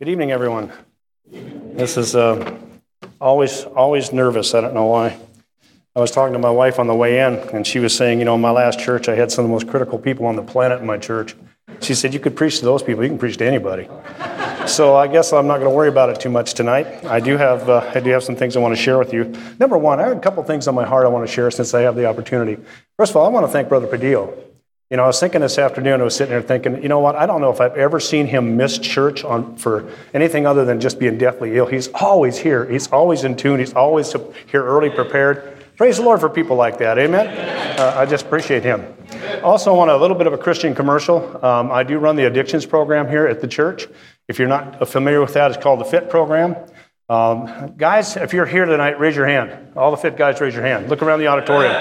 Good evening, everyone. This is uh, always always nervous. I don't know why. I was talking to my wife on the way in, and she was saying, you know, in my last church, I had some of the most critical people on the planet in my church. She said, you could preach to those people. You can preach to anybody. so I guess I'm not going to worry about it too much tonight. I do have uh, I do have some things I want to share with you. Number one, I have a couple things on my heart I want to share since I have the opportunity. First of all, I want to thank Brother Padillo. You know, I was thinking this afternoon, I was sitting there thinking, you know what, I don't know if I've ever seen him miss church on, for anything other than just being deathly ill. He's always here, he's always in tune, he's always here early prepared. Praise the Lord for people like that, amen? Uh, I just appreciate him. Also, want a little bit of a Christian commercial. Um, I do run the addictions program here at the church. If you're not familiar with that, it's called the FIT program. Um, guys, if you're here tonight, raise your hand. All the fit guys, raise your hand. Look around the auditorium.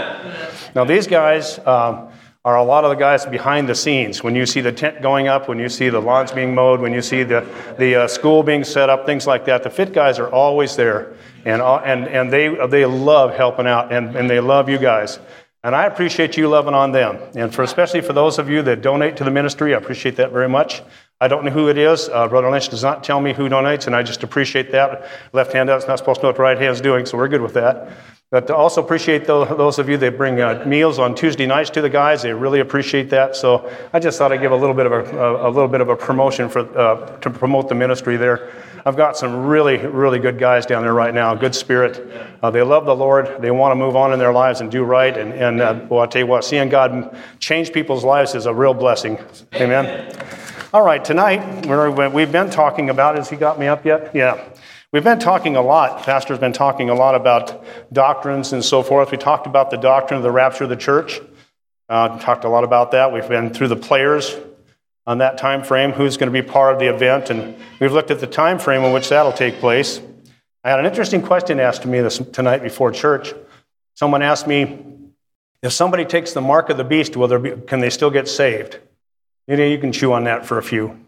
Now, these guys, um, are a lot of the guys behind the scenes. When you see the tent going up, when you see the lawns being mowed, when you see the, the uh, school being set up, things like that, the fit guys are always there. And, uh, and, and they, they love helping out, and, and they love you guys. And I appreciate you loving on them. And for especially for those of you that donate to the ministry, I appreciate that very much. I don't know who it is. Uh, Brother Lynch does not tell me who donates, and I just appreciate that. Left hand out is not supposed to know what the right hand is doing, so we're good with that. But also appreciate those of you that bring uh, meals on Tuesday nights to the guys. They really appreciate that. So I just thought I'd give a little bit of a, a little bit of a promotion for uh, to promote the ministry there. I've got some really really good guys down there right now. Good spirit. Uh, they love the Lord. They want to move on in their lives and do right. And, and uh, well, I tell you what, seeing God change people's lives is a real blessing. Amen. All right, tonight we've been talking about. Has he got me up yet? Yeah. We've been talking a lot, Pastor's been talking a lot about doctrines and so forth. We talked about the doctrine of the rapture of the church. Uh, talked a lot about that. We've been through the players on that time frame, who's going to be part of the event, and we've looked at the time frame in which that'll take place. I had an interesting question asked to me this tonight before church. Someone asked me, if somebody takes the mark of the beast, will there be, can they still get saved? You know, you can chew on that for a few.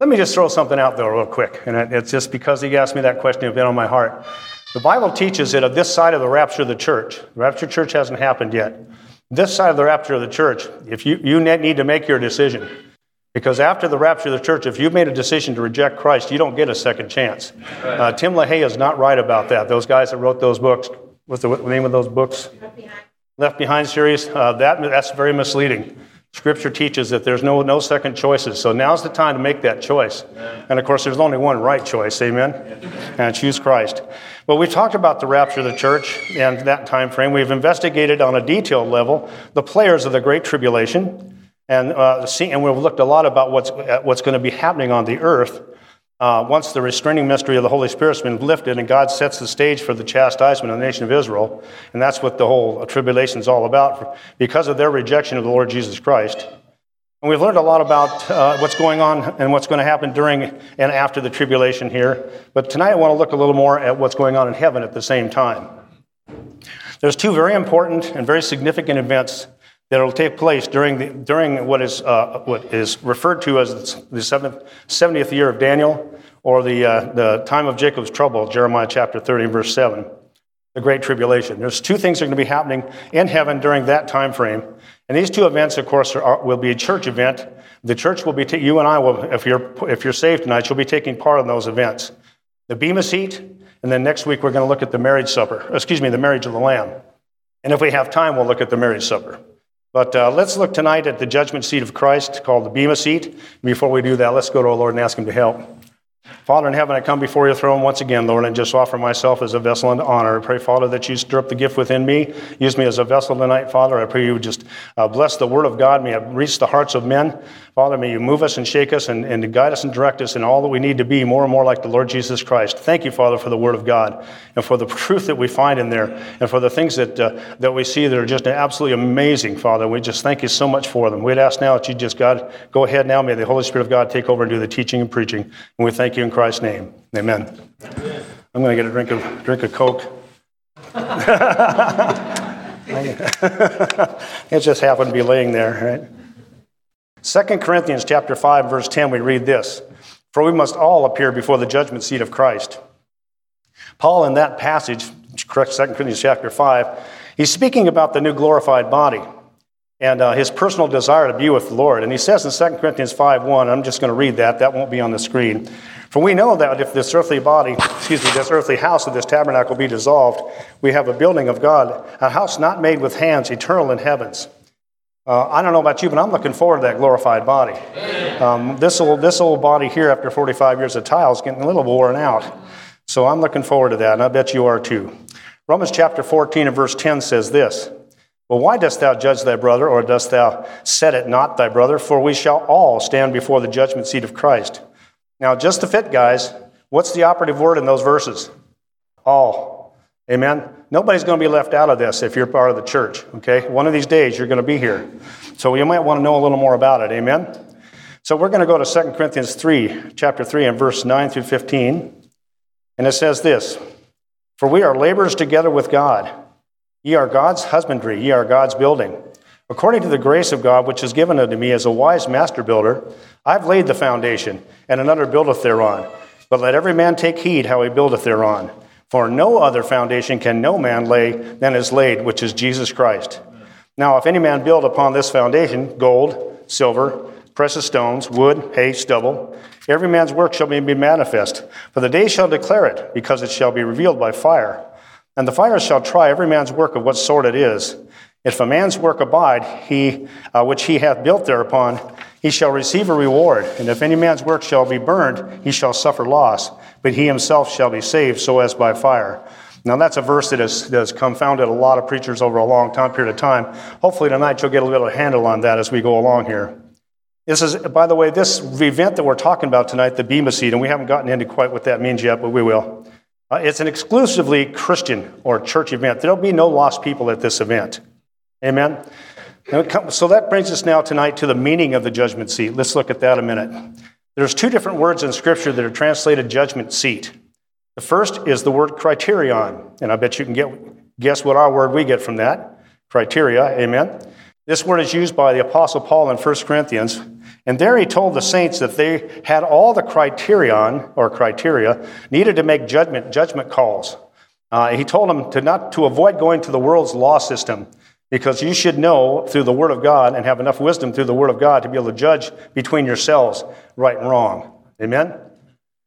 Let me just throw something out there real quick, and it's just because he asked me that question, it's been on my heart. The Bible teaches that of this side of the rapture of the church, the rapture church hasn't happened yet. This side of the rapture of the church, if you, you need to make your decision. Because after the rapture of the church, if you've made a decision to reject Christ, you don't get a second chance. Uh, Tim LaHaye is not right about that. Those guys that wrote those books, what's the name of those books? Left Behind, Left Behind series. Uh, that, that's very misleading. Scripture teaches that there's no, no second choices. So now's the time to make that choice. And of course, there's only one right choice, amen? And choose Christ. Well, we've talked about the rapture of the church and that time frame. We've investigated on a detailed level the players of the Great Tribulation. And, uh, see, and we've looked a lot about what's, what's going to be happening on the earth uh, once the restraining mystery of the Holy Spirit has been lifted and God sets the stage for the chastisement of the nation of Israel, and that's what the whole tribulation is all about, because of their rejection of the Lord Jesus Christ. And we've learned a lot about uh, what's going on and what's going to happen during and after the tribulation here. But tonight I want to look a little more at what's going on in heaven at the same time. There's two very important and very significant events that will take place during, the, during what, is, uh, what is referred to as the seventh, 70th year of Daniel, or the, uh, the time of Jacob's trouble, Jeremiah chapter 30, verse 7, the Great Tribulation. There's two things that are going to be happening in heaven during that time frame. And these two events, of course, are, will be a church event. The church will be, ta- you and I will, if you're, if you're saved tonight, you'll be taking part in those events. The Bema seat, and then next week we're going to look at the marriage supper, excuse me, the marriage of the Lamb. And if we have time, we'll look at the marriage supper. But uh, let's look tonight at the judgment seat of Christ called the Bema seat. Before we do that, let's go to our Lord and ask Him to help. Father in heaven, I come before your throne once again, Lord, and just offer myself as a vessel unto honor. I pray, Father, that you stir up the gift within me. Use me as a vessel tonight, Father. I pray you would just uh, bless the word of God. May it reach the hearts of men. Father, may you move us and shake us and, and guide us and direct us in all that we need to be more and more like the Lord Jesus Christ. Thank you, Father, for the word of God and for the truth that we find in there and for the things that, uh, that we see that are just absolutely amazing, Father. We just thank you so much for them. We'd ask now that you just, God, go ahead now. May the Holy Spirit of God take over and do the teaching and preaching. And we thank you in Christ's name. Amen. Amen. I'm going to get a drink of, drink of Coke. it just happened to be laying there, right? 2 Corinthians chapter 5, verse 10, we read this For we must all appear before the judgment seat of Christ. Paul, in that passage, 2 Corinthians chapter 5, he's speaking about the new glorified body and uh, his personal desire to be with the Lord. And he says in 2 Corinthians 5 1, I'm just going to read that, that won't be on the screen. For we know that if this earthly body, excuse me, this earthly house of this tabernacle be dissolved, we have a building of God, a house not made with hands, eternal in heavens. Uh, I don't know about you, but I'm looking forward to that glorified body. Um, this, old, this old body here, after 45 years of tile, is getting a little worn out. So I'm looking forward to that, and I bet you are too. Romans chapter 14 and verse 10 says this Well, why dost thou judge thy brother, or dost thou set it not thy brother? For we shall all stand before the judgment seat of Christ. Now, just to fit, guys, what's the operative word in those verses? All. Amen? Nobody's going to be left out of this if you're part of the church, okay? One of these days you're going to be here. So you might want to know a little more about it. Amen? So we're going to go to 2 Corinthians 3, chapter 3, and verse 9 through 15. And it says this For we are laborers together with God. Ye are God's husbandry, ye are God's building. According to the grace of God, which is given unto me as a wise master builder, I've laid the foundation, and another buildeth thereon. But let every man take heed how he buildeth thereon. For no other foundation can no man lay than is laid, which is Jesus Christ. Now, if any man build upon this foundation gold, silver, precious stones, wood, hay, stubble, every man's work shall be manifest. For the day shall declare it, because it shall be revealed by fire. And the fire shall try every man's work of what sort it is. If a man's work abide, he, uh, which he hath built thereupon, he shall receive a reward. And if any man's work shall be burned, he shall suffer loss, but he himself shall be saved, so as by fire. Now, that's a verse that has, that has confounded a lot of preachers over a long time period of time. Hopefully, tonight you'll get a little handle on that as we go along here. This is, by the way, this event that we're talking about tonight, the Bema seat, and we haven't gotten into quite what that means yet, but we will. Uh, it's an exclusively Christian or church event. There'll be no lost people at this event. Amen? So that brings us now tonight to the meaning of the judgment seat. Let's look at that a minute. There's two different words in Scripture that are translated judgment seat. The first is the word criterion, and I bet you can get, guess what our word we get from that criteria. Amen. This word is used by the Apostle Paul in 1 Corinthians, and there he told the saints that they had all the criterion or criteria needed to make judgment judgment calls. Uh, he told them to not to avoid going to the world's law system because you should know through the Word of God and have enough wisdom through the Word of God to be able to judge between yourselves right and wrong. Amen?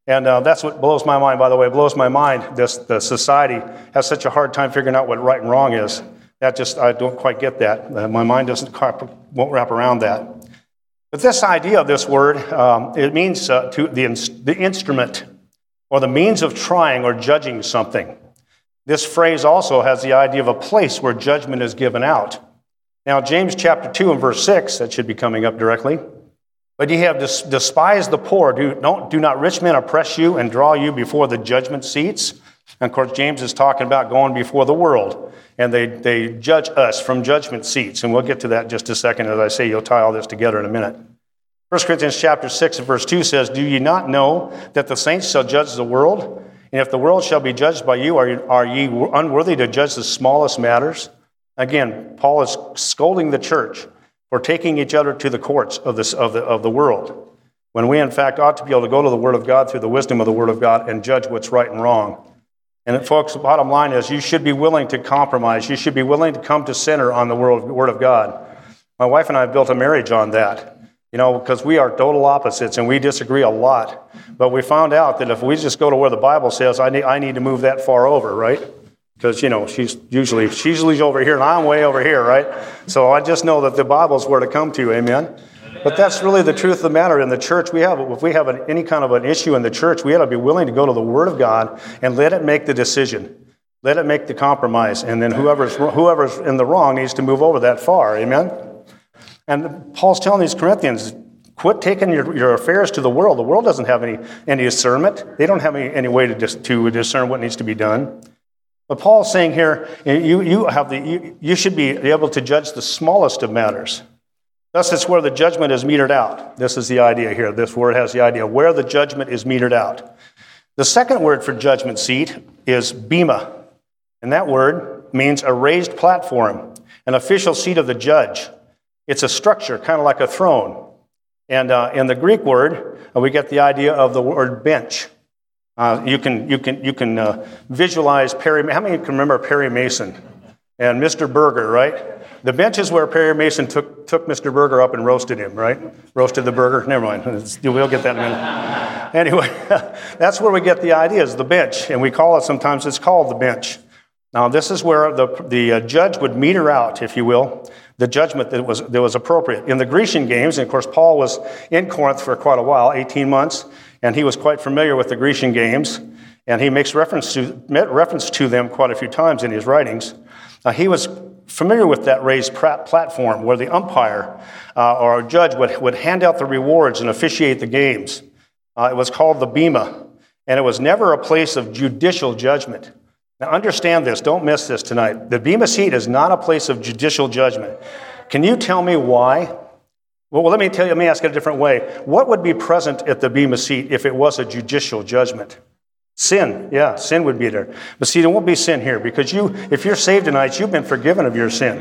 And uh, that's what blows my mind, by the way. It blows my mind. This, the society has such a hard time figuring out what right and wrong is. That just, I don't quite get that. Uh, my mind doesn't, won't wrap around that. But this idea of this word, um, it means uh, to the, the instrument or the means of trying or judging something. This phrase also has the idea of a place where judgment is given out. Now, James chapter 2 and verse 6, that should be coming up directly. But ye have des- despised the poor. Do, don't, do not rich men oppress you and draw you before the judgment seats? And of course, James is talking about going before the world, and they, they judge us from judgment seats. And we'll get to that just a second. As I say, you'll tie all this together in a minute. 1 Corinthians chapter 6 and verse 2 says, Do ye not know that the saints shall judge the world? And if the world shall be judged by you, are, are ye unworthy to judge the smallest matters? Again, Paul is scolding the church for taking each other to the courts of, this, of, the, of the world, when we, in fact, ought to be able to go to the Word of God through the wisdom of the Word of God and judge what's right and wrong. And, folks, the bottom line is you should be willing to compromise. You should be willing to come to center on the Word of God. My wife and I have built a marriage on that. You know, because we are total opposites and we disagree a lot. But we found out that if we just go to where the Bible says, I need, I need to move that far over, right? Because, you know, she's usually, she's usually over here and I'm way over here, right? So I just know that the Bible's where to come to, amen? But that's really the truth of the matter. In the church, we have, if we have an, any kind of an issue in the church, we ought to be willing to go to the Word of God and let it make the decision. Let it make the compromise. And then whoever's, whoever's in the wrong needs to move over that far, amen? And Paul's telling these Corinthians, quit taking your, your affairs to the world. The world doesn't have any, any discernment, they don't have any, any way to, dis, to discern what needs to be done. But Paul's saying here, you, you, have the, you, you should be able to judge the smallest of matters. Thus, it's where the judgment is metered out. This is the idea here. This word has the idea where the judgment is metered out. The second word for judgment seat is bema, and that word means a raised platform, an official seat of the judge. It's a structure, kind of like a throne. And uh, in the Greek word, uh, we get the idea of the word bench. Uh, you can, you can, you can uh, visualize Perry. How many can remember Perry Mason and Mr. Burger, right? The bench is where Perry Mason took, took Mr. Burger up and roasted him, right? Roasted the burger. Never mind. We'll get that in a minute. anyway, that's where we get the idea is the bench, and we call it sometimes it's called the bench. Now, this is where the, the uh, judge would meter out, if you will, the judgment that was, that was appropriate. In the Grecian games, and of course, Paul was in Corinth for quite a while, 18 months, and he was quite familiar with the Grecian games, and he makes reference to, reference to them quite a few times in his writings. Uh, he was familiar with that raised platform where the umpire uh, or a judge would, would hand out the rewards and officiate the games. Uh, it was called the bema, and it was never a place of judicial judgment. Now, understand this, don't miss this tonight. The bema seat is not a place of judicial judgment. Can you tell me why? Well, let me tell you, let me ask it a different way. What would be present at the bema seat if it was a judicial judgment? Sin, yeah, sin would be there. But see, there won't be sin here because you, if you're saved tonight, you've been forgiven of your sin.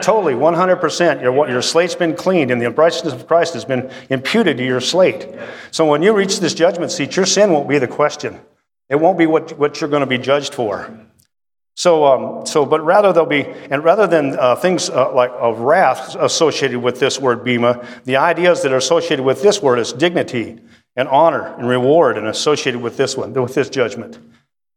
Totally, 100%. Your, your slate's been cleaned and the righteousness of Christ has been imputed to your slate. So when you reach this judgment seat, your sin won't be the question. It won't be what, what you're going to be judged for. So, um, so, but rather there'll be, and rather than uh, things uh, like of wrath associated with this word bema, the ideas that are associated with this word is dignity, and honor and reward and associated with this one, with this judgment.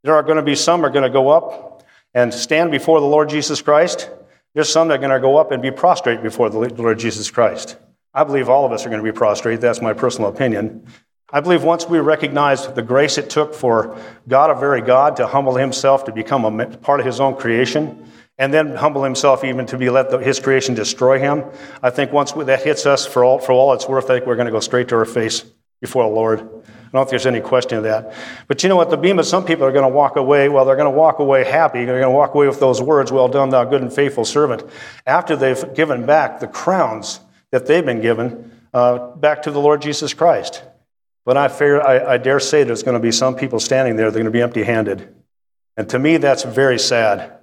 There are going to be some are going to go up and stand before the Lord Jesus Christ. There's some that are going to go up and be prostrate before the Lord Jesus Christ. I believe all of us are going to be prostrate. That's my personal opinion. I believe once we recognize the grace it took for God, a very God, to humble himself to become a part of his own creation, and then humble himself even to be let the, his creation destroy him, I think once that hits us for all, for all it's worth, I think we're going to go straight to our face before the Lord. I don't think there's any question of that. But you know what? The Bema some people are going to walk away. Well, they're going to walk away happy. They're going to walk away with those words, Well done, thou good and faithful servant, after they've given back the crowns that they've been given uh, back to the Lord Jesus Christ. But I, fear, I, I dare say there's going to be some people standing there, they're going to be empty handed. And to me, that's very sad.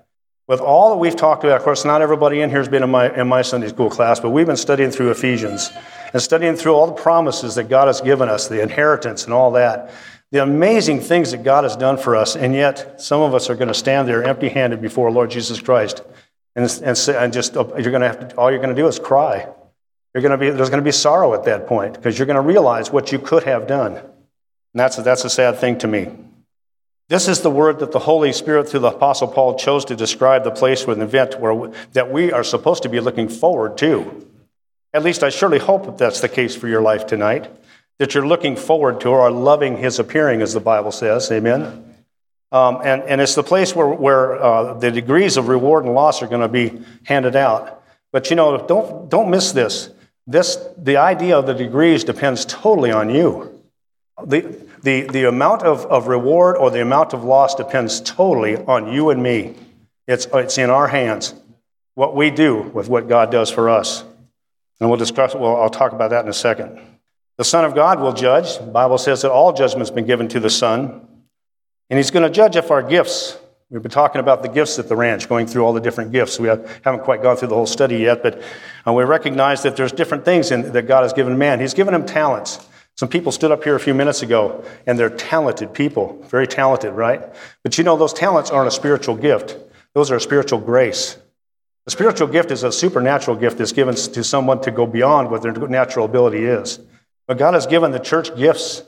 With all that we've talked about, of course, not everybody in here has been in my, in my Sunday school class, but we've been studying through Ephesians and studying through all the promises that God has given us, the inheritance and all that, the amazing things that God has done for us, and yet some of us are going to stand there empty handed before Lord Jesus Christ. And, and, and just, oh, you're going to have to, all you're going to do is cry. You're going to be, there's going to be sorrow at that point because you're going to realize what you could have done. And that's, that's a sad thing to me. This is the word that the Holy Spirit, through the Apostle Paul, chose to describe the place or the event where, that we are supposed to be looking forward to. At least I surely hope that that's the case for your life tonight, that you're looking forward to or loving his appearing, as the Bible says. Amen. Um, and, and it's the place where, where uh, the degrees of reward and loss are going to be handed out. But you know, don't, don't miss this. This. The idea of the degrees depends totally on you. The, the, the amount of, of reward or the amount of loss depends totally on you and me. It's, it's in our hands what we do with what God does for us. And we'll discuss, well, I'll talk about that in a second. The Son of God will judge. The Bible says that all judgment's been given to the Son. And He's going to judge if our gifts, we've been talking about the gifts at the ranch, going through all the different gifts. We haven't quite gone through the whole study yet, but uh, we recognize that there's different things in, that God has given man. He's given him talents. Some people stood up here a few minutes ago, and they're talented people, very talented, right? But you know, those talents aren't a spiritual gift, those are a spiritual grace. A spiritual gift is a supernatural gift that's given to someone to go beyond what their natural ability is. But God has given the church gifts,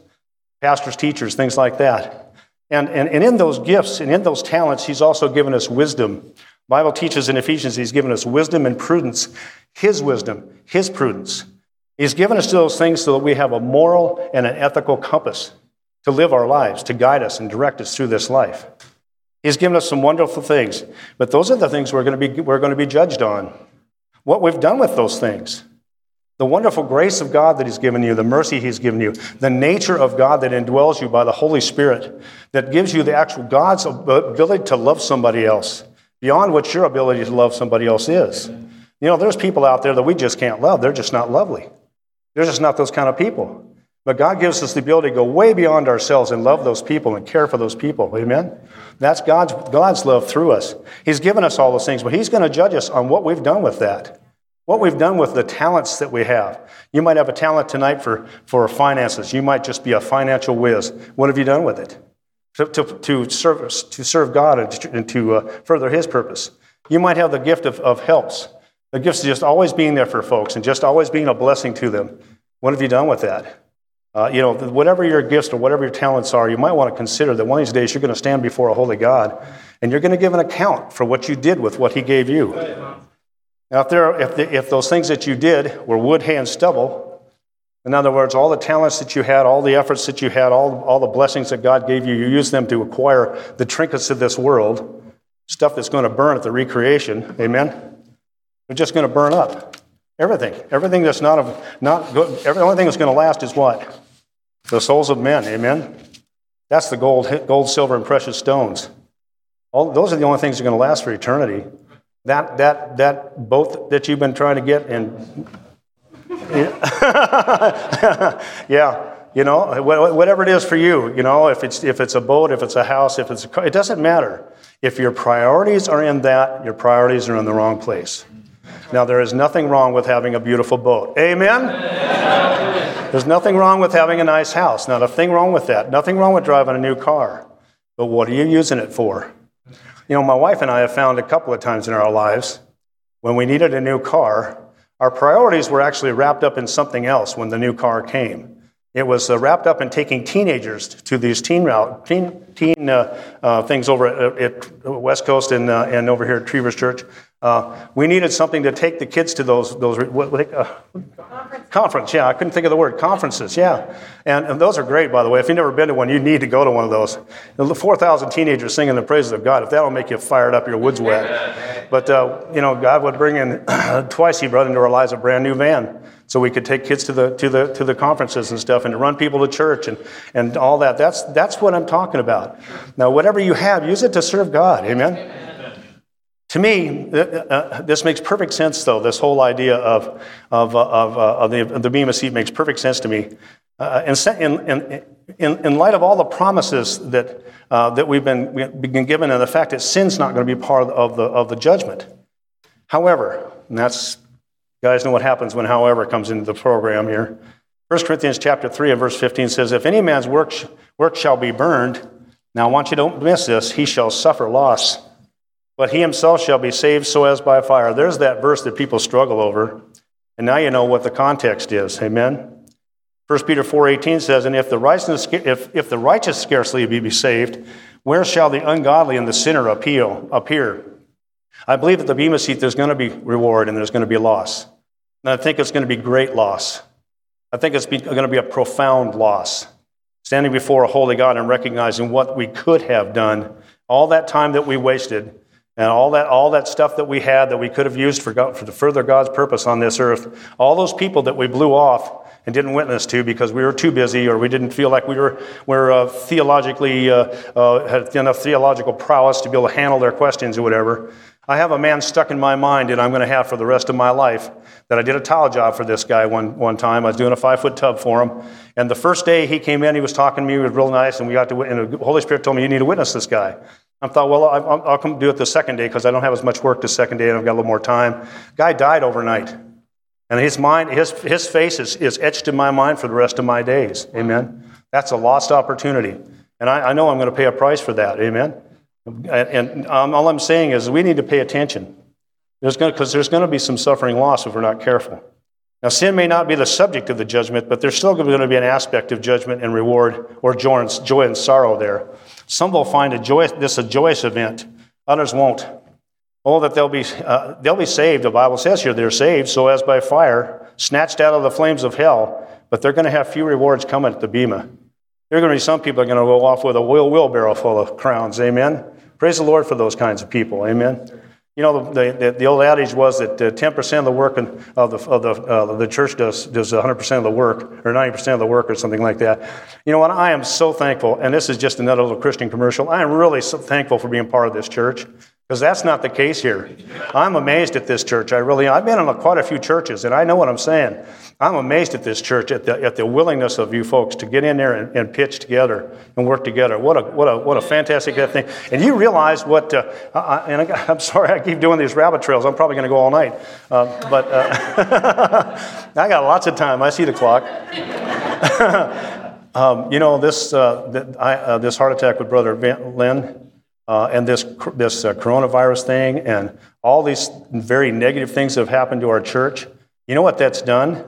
pastors, teachers, things like that. And, and, and in those gifts and in those talents, He's also given us wisdom. The Bible teaches in Ephesians, He's given us wisdom and prudence, His wisdom, His prudence. He's given us those things so that we have a moral and an ethical compass to live our lives, to guide us and direct us through this life. He's given us some wonderful things, but those are the things we're going to be, we're going to be judged on. What we've done with those things. The wonderful grace of God that He's given you, the mercy He's given you, the nature of God that indwells you by the Holy Spirit, that gives you the actual God's ability to love somebody else beyond what your ability to love somebody else is. You know, there's people out there that we just can't love, they're just not lovely. They're just not those kind of people. But God gives us the ability to go way beyond ourselves and love those people and care for those people. Amen? That's God's, God's love through us. He's given us all those things, but He's going to judge us on what we've done with that. What we've done with the talents that we have. You might have a talent tonight for, for finances. You might just be a financial whiz. What have you done with it? To, to, to, serve, to serve God and to, and to uh, further His purpose. You might have the gift of, of helps. The gift of just always being there for folks and just always being a blessing to them. What have you done with that? Uh, you know, whatever your gifts or whatever your talents are, you might want to consider that one of these days you're going to stand before a holy God and you're going to give an account for what you did with what He gave you. Now, if, there, if, the, if those things that you did were wood, hay, and stubble, in other words, all the talents that you had, all the efforts that you had, all, all the blessings that God gave you, you used them to acquire the trinkets of this world, stuff that's going to burn at the recreation, amen? They're just going to burn up. Everything. Everything that's not, of, not good, every, the only thing that's going to last is what? The souls of men, amen? That's the gold, gold, silver, and precious stones. All, those are the only things that are going to last for eternity. That, that, that boat that you've been trying to get, and yeah, yeah you know, whatever it is for you, you know, if it's, if it's a boat, if it's a house, if it's a car, it doesn't matter. If your priorities are in that, your priorities are in the wrong place. Now, there is nothing wrong with having a beautiful boat. Amen? There's nothing wrong with having a nice house. Not a thing wrong with that. Nothing wrong with driving a new car. But what are you using it for? You know, my wife and I have found a couple of times in our lives when we needed a new car, our priorities were actually wrapped up in something else when the new car came. It was uh, wrapped up in taking teenagers to these teen route, teen, teen uh, uh, things over at, at, West Coast and, uh, and over here at Trevers Church. Uh, we needed something to take the kids to those, those what, what, uh, conference. conference. Yeah, I couldn't think of the word. Conferences, yeah. And, and, those are great, by the way. If you've never been to one, you need to go to one of those. The 4,000 teenagers singing the praises of God, if that'll make you fired up, your wood's wet. But, you know, God would bring in, twice he brought into our lives a brand new van so we could take kids to the, to the, to the conferences and stuff and to run people to church and, and all that. That's, that's what I'm talking about. Now, whatever you have, use it to serve God. Amen? To me, uh, uh, this makes perfect sense, though. This whole idea of, of, uh, of, uh, of, the, of the Bema seat makes perfect sense to me. Uh, in, in, in, light of all the promises that, uh, that we've been, been given and the fact that sin's not going to be part of the, of the judgment. However, and that's you guys know what happens when however comes into the program here. 1 Corinthians chapter 3 and verse 15 says, If any man's work, work shall be burned, now I want you to don't miss this, he shall suffer loss. But he himself shall be saved so as by fire. There's that verse that people struggle over. And now you know what the context is. Amen. 1 Peter 4.18 says, And if the, righteous, if, if the righteous scarcely be saved, where shall the ungodly and the sinner appeal, appear? I believe at the Bema seat there's going to be reward and there's going to be loss. And I think it's going to be great loss. I think it's going to be a profound loss. Standing before a holy God and recognizing what we could have done, all that time that we wasted, and all that, all that stuff that we had that we could have used for, God, for further God's purpose on this earth, all those people that we blew off and didn't witness to because we were too busy or we didn't feel like we were, were uh, theologically, uh, uh, had enough theological prowess to be able to handle their questions or whatever. I have a man stuck in my mind that I'm going to have for the rest of my life. That I did a tile job for this guy one, one time. I was doing a five foot tub for him. And the first day he came in, he was talking to me, he was real nice, and we got to, and the Holy Spirit told me, You need to witness this guy. I thought, well, I'll, come do it the second day because I don't have as much work the second day and I've got a little more time. Guy died overnight. And his mind, his, his face is, is etched in my mind for the rest of my days. Amen. That's a lost opportunity. And I, I know I'm going to pay a price for that. Amen. And um, all I'm saying is we need to pay attention because there's, there's going to be some suffering loss if we're not careful. Now, sin may not be the subject of the judgment, but there's still going to be an aspect of judgment and reward or and, joy and sorrow there. Some will find a this a joyous event, others won't. Oh, that they'll be, uh, they'll be saved. The Bible says here they're saved, so as by fire, snatched out of the flames of hell, but they're going to have few rewards coming at the Bema. There are going to be some people are going to go off with a wheel wheelbarrow full of crowns. Amen. Praise the Lord for those kinds of people. Amen. You know, the, the, the old adage was that uh, 10% of the work of the, of the, uh, the church does, does 100% of the work, or 90% of the work, or something like that. You know what? I am so thankful, and this is just another little Christian commercial. I am really so thankful for being part of this church. Because that's not the case here. I'm amazed at this church. I really, I've been in quite a few churches, and I know what I'm saying. I'm amazed at this church, at the, at the willingness of you folks to get in there and, and pitch together and work together. What a, what a, what a fantastic thing. And you realize what, uh, I, and I, am sorry I keep doing these rabbit trails. I'm probably going to go all night. Uh, but uh, I got lots of time. I see the clock. um, you know, this, uh, I, uh, this heart attack with Brother Lynn, uh, and this, this uh, coronavirus thing and all these very negative things that have happened to our church, you know what that's done?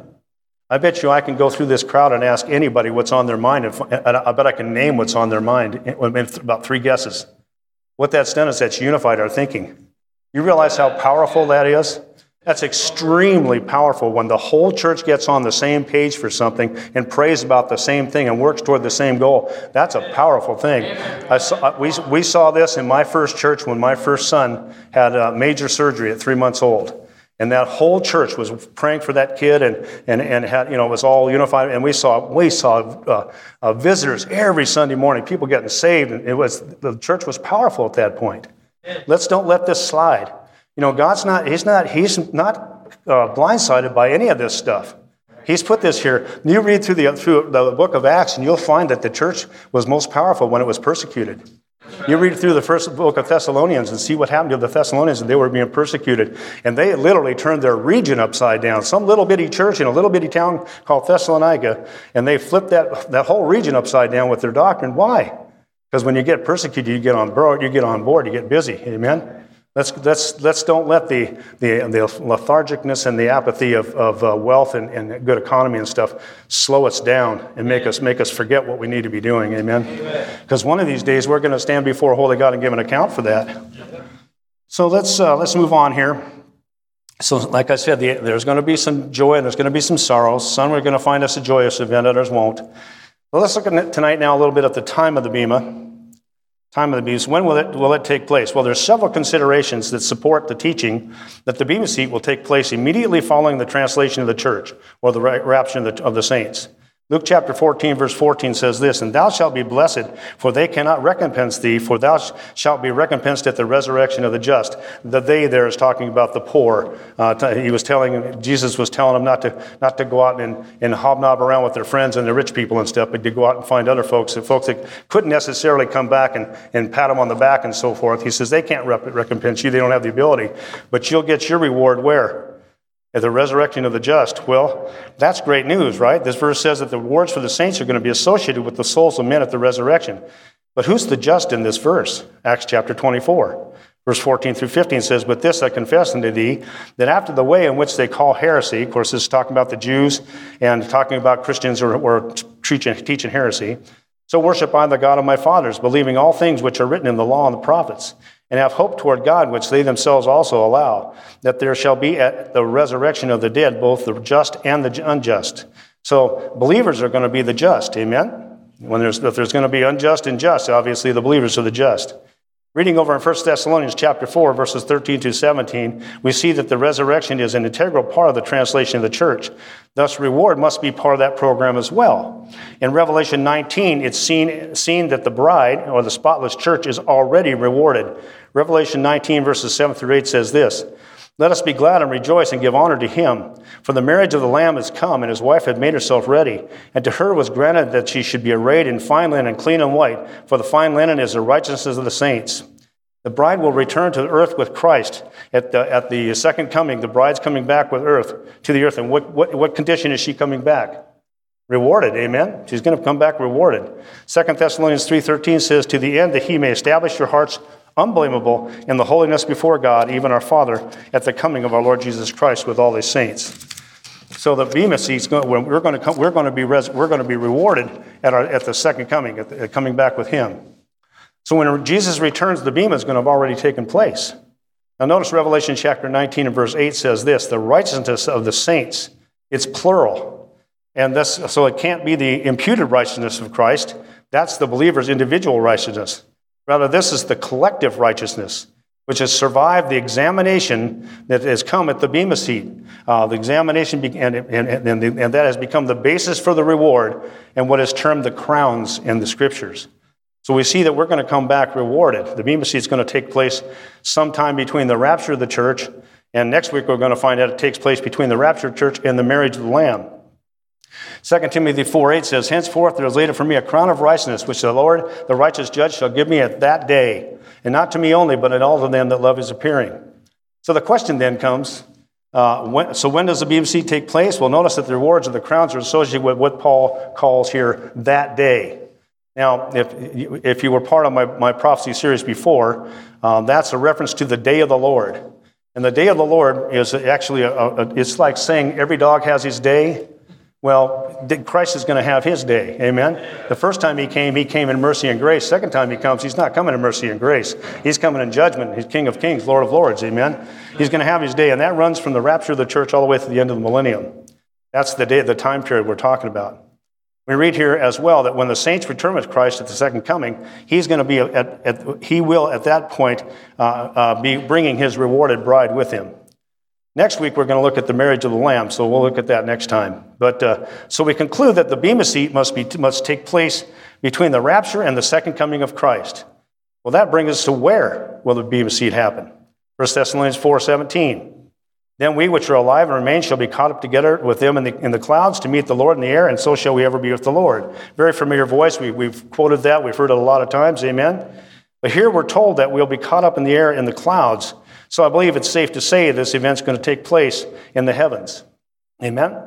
I bet you I can go through this crowd and ask anybody what's on their mind. And I bet I can name what's on their mind in about three guesses. What that's done is that's unified our thinking. You realize how powerful that is? That's extremely powerful when the whole church gets on the same page for something and prays about the same thing and works toward the same goal. That's a powerful thing. Saw, we, we saw this in my first church when my first son had a major surgery at three months old. And that whole church was praying for that kid and, and, and had, you know, it was all unified. And we saw, we saw uh, uh, visitors every Sunday morning, people getting saved. And it was, the church was powerful at that point. Let's don't let this slide. You know, God's not, He's not, He's not uh, blindsided by any of this stuff. He's put this here. You read through the, through the book of Acts, and you'll find that the church was most powerful when it was persecuted. You read through the first book of Thessalonians and see what happened to the Thessalonians, and they were being persecuted. And they literally turned their region upside down. Some little bitty church in a little bitty town called Thessalonica, and they flipped that, that whole region upside down with their doctrine. Why? Because when you get persecuted, you get on board, you get on board, you get busy. Amen? Let's, let's, let's don't let the, the, the lethargicness and the apathy of, of uh, wealth and, and good economy and stuff slow us down and make us, make us forget what we need to be doing. Amen? Because one of these days we're going to stand before Holy God and give an account for that. So let's, uh, let's move on here. So, like I said, the, there's going to be some joy and there's going to be some sorrows. Some are going to find us a joyous event, others won't. Well, let's look at tonight now a little bit at the time of the Bema. Time of the Bema. When will it, will it take place? Well, there's several considerations that support the teaching that the Bema seat will take place immediately following the translation of the church or the rapture of the, of the saints. Luke chapter 14, verse 14 says this, And thou shalt be blessed, for they cannot recompense thee, for thou shalt be recompensed at the resurrection of the just. The they there is talking about the poor. Uh, he was telling, Jesus was telling them not to, not to go out and, and hobnob around with their friends and the rich people and stuff, but to go out and find other folks, folks that couldn't necessarily come back and, and pat them on the back and so forth. He says, they can't recompense you, they don't have the ability, but you'll get your reward where? At the resurrection of the just. Well, that's great news, right? This verse says that the rewards for the saints are going to be associated with the souls of men at the resurrection. But who's the just in this verse? Acts chapter 24. Verse 14 through 15 says, But this I confess unto thee, that after the way in which they call heresy, of course, this is talking about the Jews and talking about Christians who or teaching, teaching heresy, so worship I the God of my fathers, believing all things which are written in the law and the prophets and have hope toward God, which they themselves also allow, that there shall be at the resurrection of the dead both the just and the unjust. So believers are going to be the just, amen? When there's, if there's going to be unjust and just, obviously the believers are the just. Reading over in 1 Thessalonians chapter 4, verses 13 to 17, we see that the resurrection is an integral part of the translation of the church. Thus, reward must be part of that program as well. In Revelation 19, it's seen, seen that the bride, or the spotless church, is already rewarded. Revelation 19, verses 7 through 8 says this Let us be glad and rejoice and give honor to him. For the marriage of the Lamb is come, and his wife had made herself ready. And to her was granted that she should be arrayed in fine linen, clean and white, for the fine linen is the righteousness of the saints. The bride will return to earth with Christ at the, at the second coming. The bride's coming back with earth to the earth. And what, what, what condition is she coming back? Rewarded, amen? She's going to come back rewarded. Second Thessalonians 3.13 says, To the end that he may establish your hearts unblameable in the holiness before God, even our Father, at the coming of our Lord Jesus Christ with all his saints. So the Bema seats, we're going to, come, we're going to be, res, we're going to be rewarded at, our, at the second coming, at, the, at coming back with him. So when Jesus returns, the Bema is going to have already taken place. Now notice Revelation chapter 19 and verse 8 says this, the righteousness of the saints, it's plural. And this, so it can't be the imputed righteousness of Christ. That's the believer's individual righteousness. Rather, this is the collective righteousness, which has survived the examination that has come at the Bema seat. Uh, the examination, be- and, and, and, and that has become the basis for the reward and what is termed the crowns in the scriptures. So we see that we're going to come back rewarded. The Bema seat is going to take place sometime between the rapture of the church, and next week we're going to find out it takes place between the rapture of the church and the marriage of the Lamb. 2 Timothy 4 8 says, Henceforth there is laid up for me a crown of righteousness, which the Lord, the righteous judge, shall give me at that day, and not to me only, but in all of them that love his appearing. So the question then comes uh, when, so when does the Bema seat take place? Well, notice that the rewards of the crowns are associated with what Paul calls here that day. Now, if, if you were part of my, my prophecy series before, um, that's a reference to the day of the Lord. And the day of the Lord is actually, a, a, it's like saying every dog has his day. Well, Christ is going to have his day. Amen. The first time he came, he came in mercy and grace. Second time he comes, he's not coming in mercy and grace. He's coming in judgment. He's King of kings, Lord of lords. Amen. He's going to have his day. And that runs from the rapture of the church all the way to the end of the millennium. That's the day, the time period we're talking about. We read here as well that when the saints return with Christ at the second coming, he's going to be at, at he will at that point uh, uh, be bringing his rewarded bride with him. Next week we're going to look at the marriage of the Lamb, so we'll look at that next time. But uh, so we conclude that the bema seat must be must take place between the rapture and the second coming of Christ. Well, that brings us to where will the bema seat happen? 1 Thessalonians four seventeen. Then we which are alive and remain shall be caught up together with them in the, in the clouds to meet the Lord in the air, and so shall we ever be with the Lord. Very familiar voice. We, we've quoted that. We've heard it a lot of times. Amen. But here we're told that we'll be caught up in the air in the clouds. So I believe it's safe to say this event's going to take place in the heavens. Amen.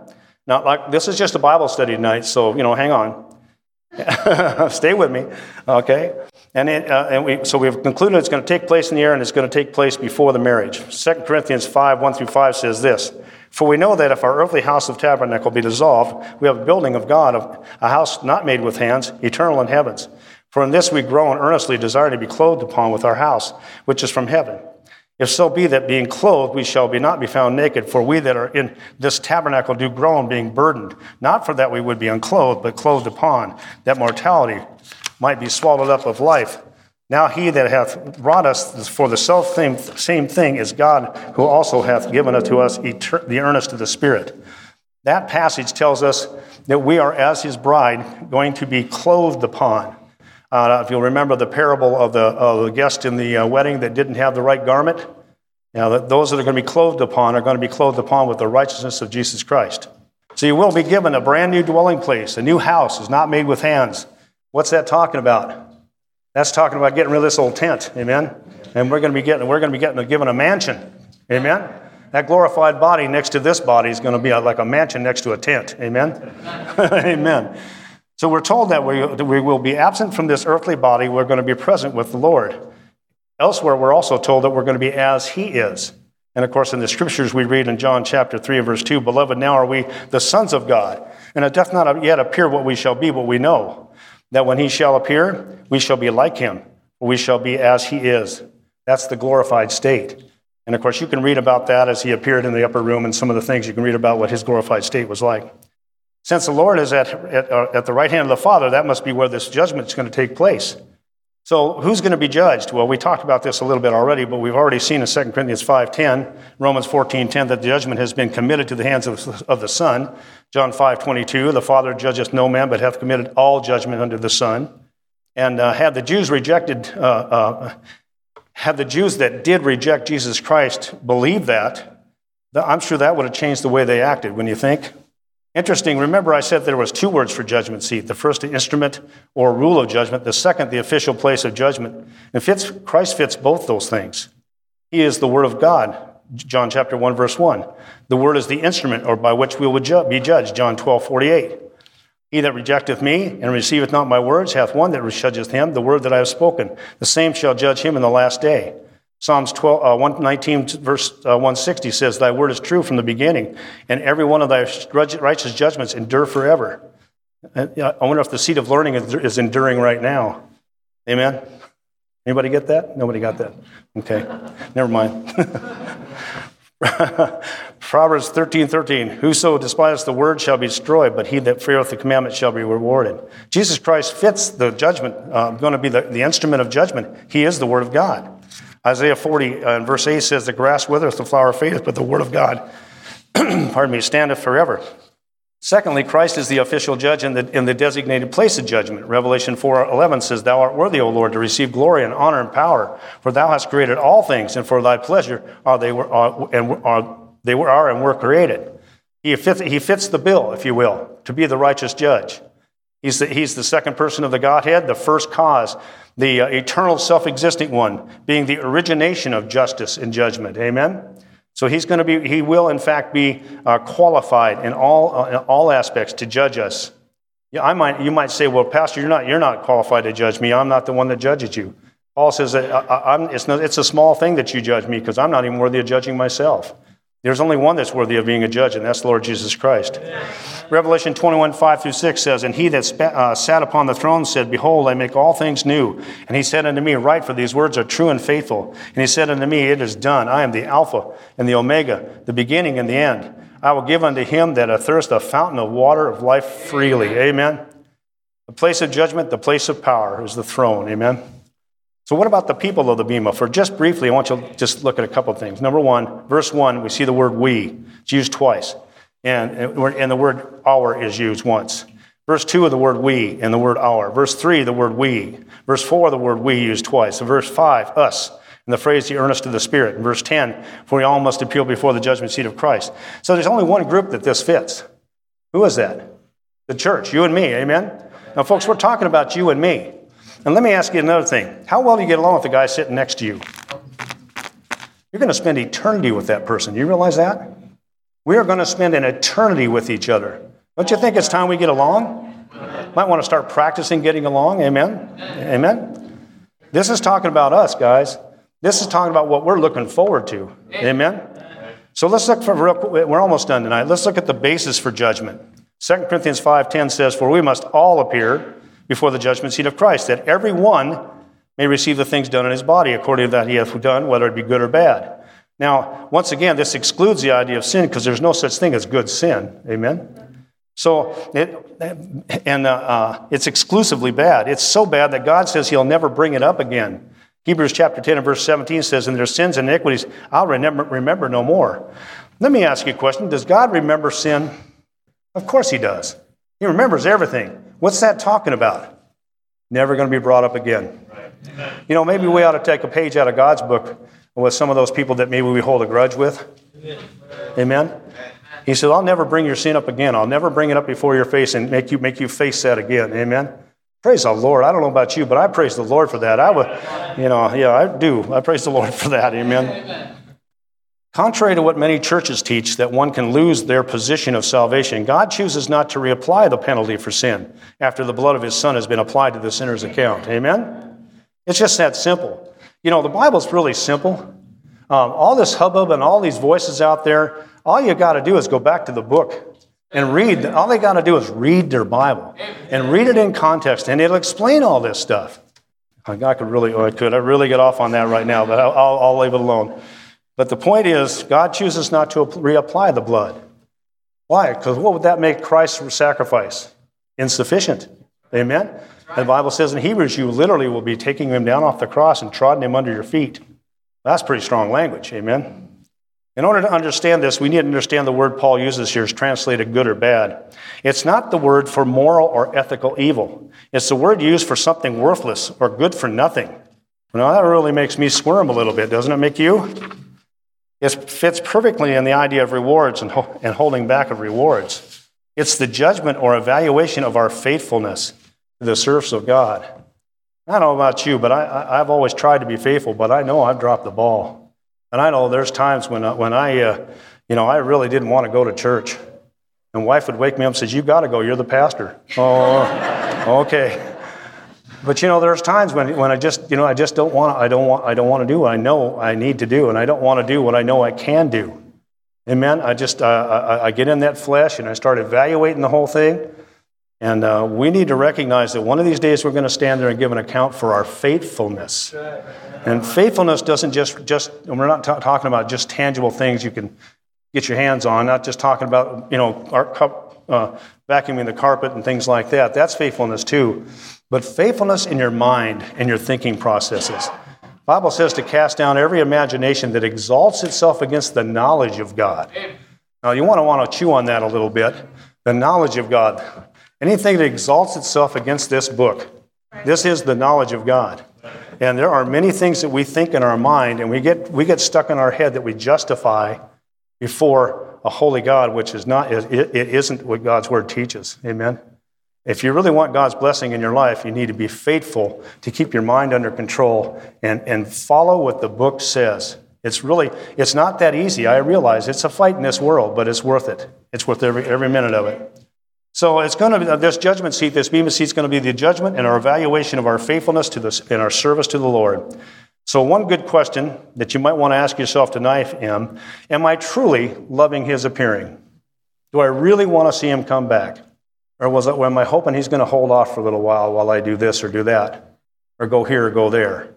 Now, like this is just a Bible study tonight, so you know, hang on. Stay with me, okay? And, it, uh, and we, so we've concluded it's going to take place in the air and it's going to take place before the marriage. 2 Corinthians 5 1 through 5 says this For we know that if our earthly house of tabernacle be dissolved, we have a building of God, a house not made with hands, eternal in heavens. For in this we grow and earnestly desire to be clothed upon with our house, which is from heaven. If so be that being clothed we shall be not be found naked, for we that are in this tabernacle do groan, being burdened, not for that we would be unclothed, but clothed upon, that mortality might be swallowed up of life. Now he that hath wrought us for the self same, same thing is God, who also hath given unto us the earnest of the Spirit. That passage tells us that we are, as his bride, going to be clothed upon. Uh, if you'll remember the parable of the, of the guest in the uh, wedding that didn't have the right garment, now those that are going to be clothed upon are going to be clothed upon with the righteousness of Jesus Christ. So you will be given a brand new dwelling place, a new house is not made with hands. What's that talking about? That's talking about getting rid of this old tent, amen. And we're going to be getting we're going to be getting given a mansion, amen. That glorified body next to this body is going to be like a mansion next to a tent, amen. amen. So we're told that we, we will be absent from this earthly body, we're going to be present with the Lord. Elsewhere, we're also told that we're going to be as He is. And of course, in the scriptures, we read in John chapter 3 verse 2 Beloved, now are we the sons of God. And it doth not yet appear what we shall be, but we know that when He shall appear, we shall be like Him, we shall be as He is. That's the glorified state. And of course, you can read about that as He appeared in the upper room and some of the things you can read about what His glorified state was like. Since the Lord is at, at, uh, at the right hand of the Father, that must be where this judgment is going to take place. So who's going to be judged? Well, we talked about this a little bit already, but we've already seen in 2 Corinthians 5.10, Romans 14.10, that the judgment has been committed to the hands of, of the Son. John 5.22, the Father judgeth no man, but hath committed all judgment unto the Son. And uh, had the Jews rejected, uh, uh, had the Jews that did reject Jesus Christ believed that, I'm sure that would have changed the way they acted, when you think? Interesting, remember I said there was two words for judgment seat. The first, instrument or rule of judgment. The second, the official place of judgment. And fits, Christ fits both those things. He is the Word of God, John chapter 1, verse 1. The Word is the instrument or by which we will ju- be judged, John 12, 48. He that rejecteth me and receiveth not my words hath one that judgeth him, the word that I have spoken. The same shall judge him in the last day. Psalms 12, uh, 119, verse uh, 160 says, Thy word is true from the beginning, and every one of thy righteous judgments endure forever. I wonder if the seat of learning is enduring right now. Amen? Anybody get that? Nobody got that. Okay, never mind. Proverbs 13, 13. Whoso despiseth the word shall be destroyed, but he that feareth the commandment shall be rewarded. Jesus Christ fits the judgment, uh, going to be the, the instrument of judgment. He is the word of God. Isaiah 40 uh, verse 8 says, The grass withereth, the flower fadeth, but the word of God, pardon me, standeth forever. Secondly, Christ is the official judge in the, in the designated place of judgment. Revelation 4:11 says, "Thou art worthy, O Lord, to receive glory and honor and power, for Thou hast created all things, and for Thy pleasure are they were are, and are they were are and were created." He fits, he fits the bill, if you will, to be the righteous judge. He's the, he's the second person of the Godhead, the first cause the uh, eternal self existing one, being the origination of justice and judgment. Amen? So he's going to be, he will in fact be uh, qualified in all, uh, in all aspects to judge us. Yeah, I might, you might say, well, Pastor, you're not, you're not qualified to judge me. I'm not the one that judges you. Paul says that uh, I, it's, not, it's a small thing that you judge me because I'm not even worthy of judging myself. There's only one that's worthy of being a judge, and that's the Lord Jesus Christ. Revelation 21, 5 through 6 says, And he that uh, sat upon the throne said, Behold, I make all things new. And he said unto me, Write, for these words are true and faithful. And he said unto me, It is done. I am the Alpha and the Omega, the beginning and the end. I will give unto him that athirst a fountain of water of life freely. Amen. The place of judgment, the place of power is the throne. Amen. So, what about the people of the Bema? For just briefly, I want you to just look at a couple of things. Number one, verse one, we see the word we. It's used twice, and, and the word our is used once. Verse 2 of the word we and the word our. Verse 3, the word we. Verse 4, the word we used twice. And verse 5, us. And the phrase, the earnest of the Spirit. Verse 10, for we all must appeal before the judgment seat of Christ. So there's only one group that this fits. Who is that? The church, you and me, amen? Now, folks, we're talking about you and me. And let me ask you another thing. How well do you get along with the guy sitting next to you? You're going to spend eternity with that person. You realize that? We are going to spend an eternity with each other. Don't you think it's time we get along? Might want to start practicing getting along. Amen? Amen? This is talking about us, guys. This is talking about what we're looking forward to. Amen? So let's look for, real quick. we're almost done tonight. Let's look at the basis for judgment. 2 Corinthians 5.10 says, For we must all appear before the judgment seat of Christ, that every one may receive the things done in his body according to that he hath done, whether it be good or bad. Now, once again, this excludes the idea of sin because there's no such thing as good sin. Amen? So, it, and uh, uh, it's exclusively bad. It's so bad that God says he'll never bring it up again. Hebrews chapter 10 and verse 17 says, And their sins and iniquities I'll remember, remember no more. Let me ask you a question Does God remember sin? Of course he does. He remembers everything. What's that talking about? Never going to be brought up again. Right. You know, maybe we ought to take a page out of God's book with some of those people that maybe we hold a grudge with. Amen. He said, I'll never bring your sin up again. I'll never bring it up before your face and make you make you face that again. Amen. Praise the Lord. I don't know about you, but I praise the Lord for that. I would, you know, yeah, I do. I praise the Lord for that. Amen. Contrary to what many churches teach, that one can lose their position of salvation, God chooses not to reapply the penalty for sin after the blood of his son has been applied to the sinner's account. Amen? It's just that simple. You know, the Bible's really simple. Um, all this hubbub and all these voices out there, all you got to do is go back to the book and read. All they got to do is read their Bible and read it in context, and it'll explain all this stuff. I could really, I could, I really get off on that right now, but I'll, I'll leave it alone. But the point is, God chooses not to reapply the blood. Why? Because what would that make Christ's sacrifice? Insufficient. Amen? And the Bible says in Hebrews, you literally will be taking him down off the cross and trotting him under your feet. That's pretty strong language. Amen? In order to understand this, we need to understand the word Paul uses here is translated good or bad. It's not the word for moral or ethical evil. It's the word used for something worthless or good for nothing. Now, that really makes me squirm a little bit, doesn't it make you? It fits perfectly in the idea of rewards and, and holding back of rewards. It's the judgment or evaluation of our faithfulness to the service of God. I don't know about you, but I, have always tried to be faithful, but I know I've dropped the ball. And I know there's times when, uh, when I, uh, you know, I really didn't want to go to church. And wife would wake me up and says, "You got to go. You're the pastor." oh, okay. But you know, there's times when, when I just, you know, I just don't want, I don't want, I don't want to do what I know I need to do, and I don't want to do what I know I can do. Amen. I just, uh, I, I, get in that flesh and I start evaluating the whole thing. And uh, we need to recognize that one of these days we're going to stand there and give an account for our faithfulness. And faithfulness doesn't just, just and we're not t- talking about just tangible things you can get your hands on, not just talking about, you know, our cup, uh, vacuuming the carpet and things like that. That's faithfulness too but faithfulness in your mind and your thinking processes. The Bible says to cast down every imagination that exalts itself against the knowledge of God. Now, you want to want to chew on that a little bit. The knowledge of God. Anything that exalts itself against this book, this is the knowledge of God. And there are many things that we think in our mind, and we get, we get stuck in our head that we justify before a holy God, which is not, it, it isn't what God's word teaches. Amen? If you really want God's blessing in your life, you need to be faithful to keep your mind under control and, and follow what the book says. It's really, it's not that easy. I realize it's a fight in this world, but it's worth it. It's worth every, every minute of it. So it's going to be this judgment seat, this bema seat is going to be the judgment and our evaluation of our faithfulness to this and our service to the Lord. So, one good question that you might want to ask yourself tonight am Am I truly loving his appearing? Do I really want to see him come back? Or was it, am I hoping he's going to hold off for a little while while I do this or do that? Or go here or go there?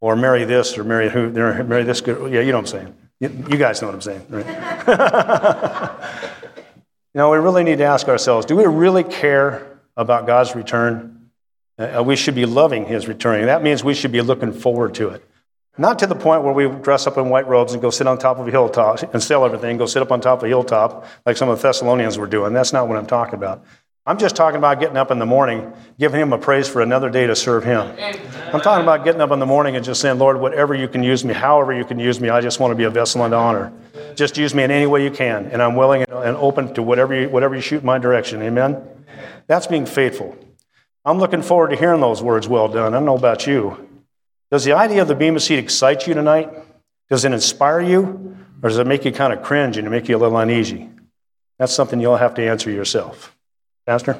Or marry this or marry who? Or Marry this? Yeah, you know what I'm saying. You, you guys know what I'm saying, right? you know, we really need to ask ourselves do we really care about God's return? Uh, we should be loving his return. That means we should be looking forward to it. Not to the point where we dress up in white robes and go sit on top of a hilltop and sell everything, go sit up on top of a hilltop like some of the Thessalonians were doing. That's not what I'm talking about. I'm just talking about getting up in the morning, giving him a praise for another day to serve him. I'm talking about getting up in the morning and just saying, Lord, whatever you can use me, however you can use me, I just want to be a vessel unto honor. Just use me in any way you can, and I'm willing and open to whatever you, whatever you shoot my direction. Amen? That's being faithful. I'm looking forward to hearing those words, well done. I don't know about you. Does the idea of the Bema seat excite you tonight? Does it inspire you? Or does it make you kind of cringe and make you a little uneasy? That's something you'll have to answer yourself. Pastor?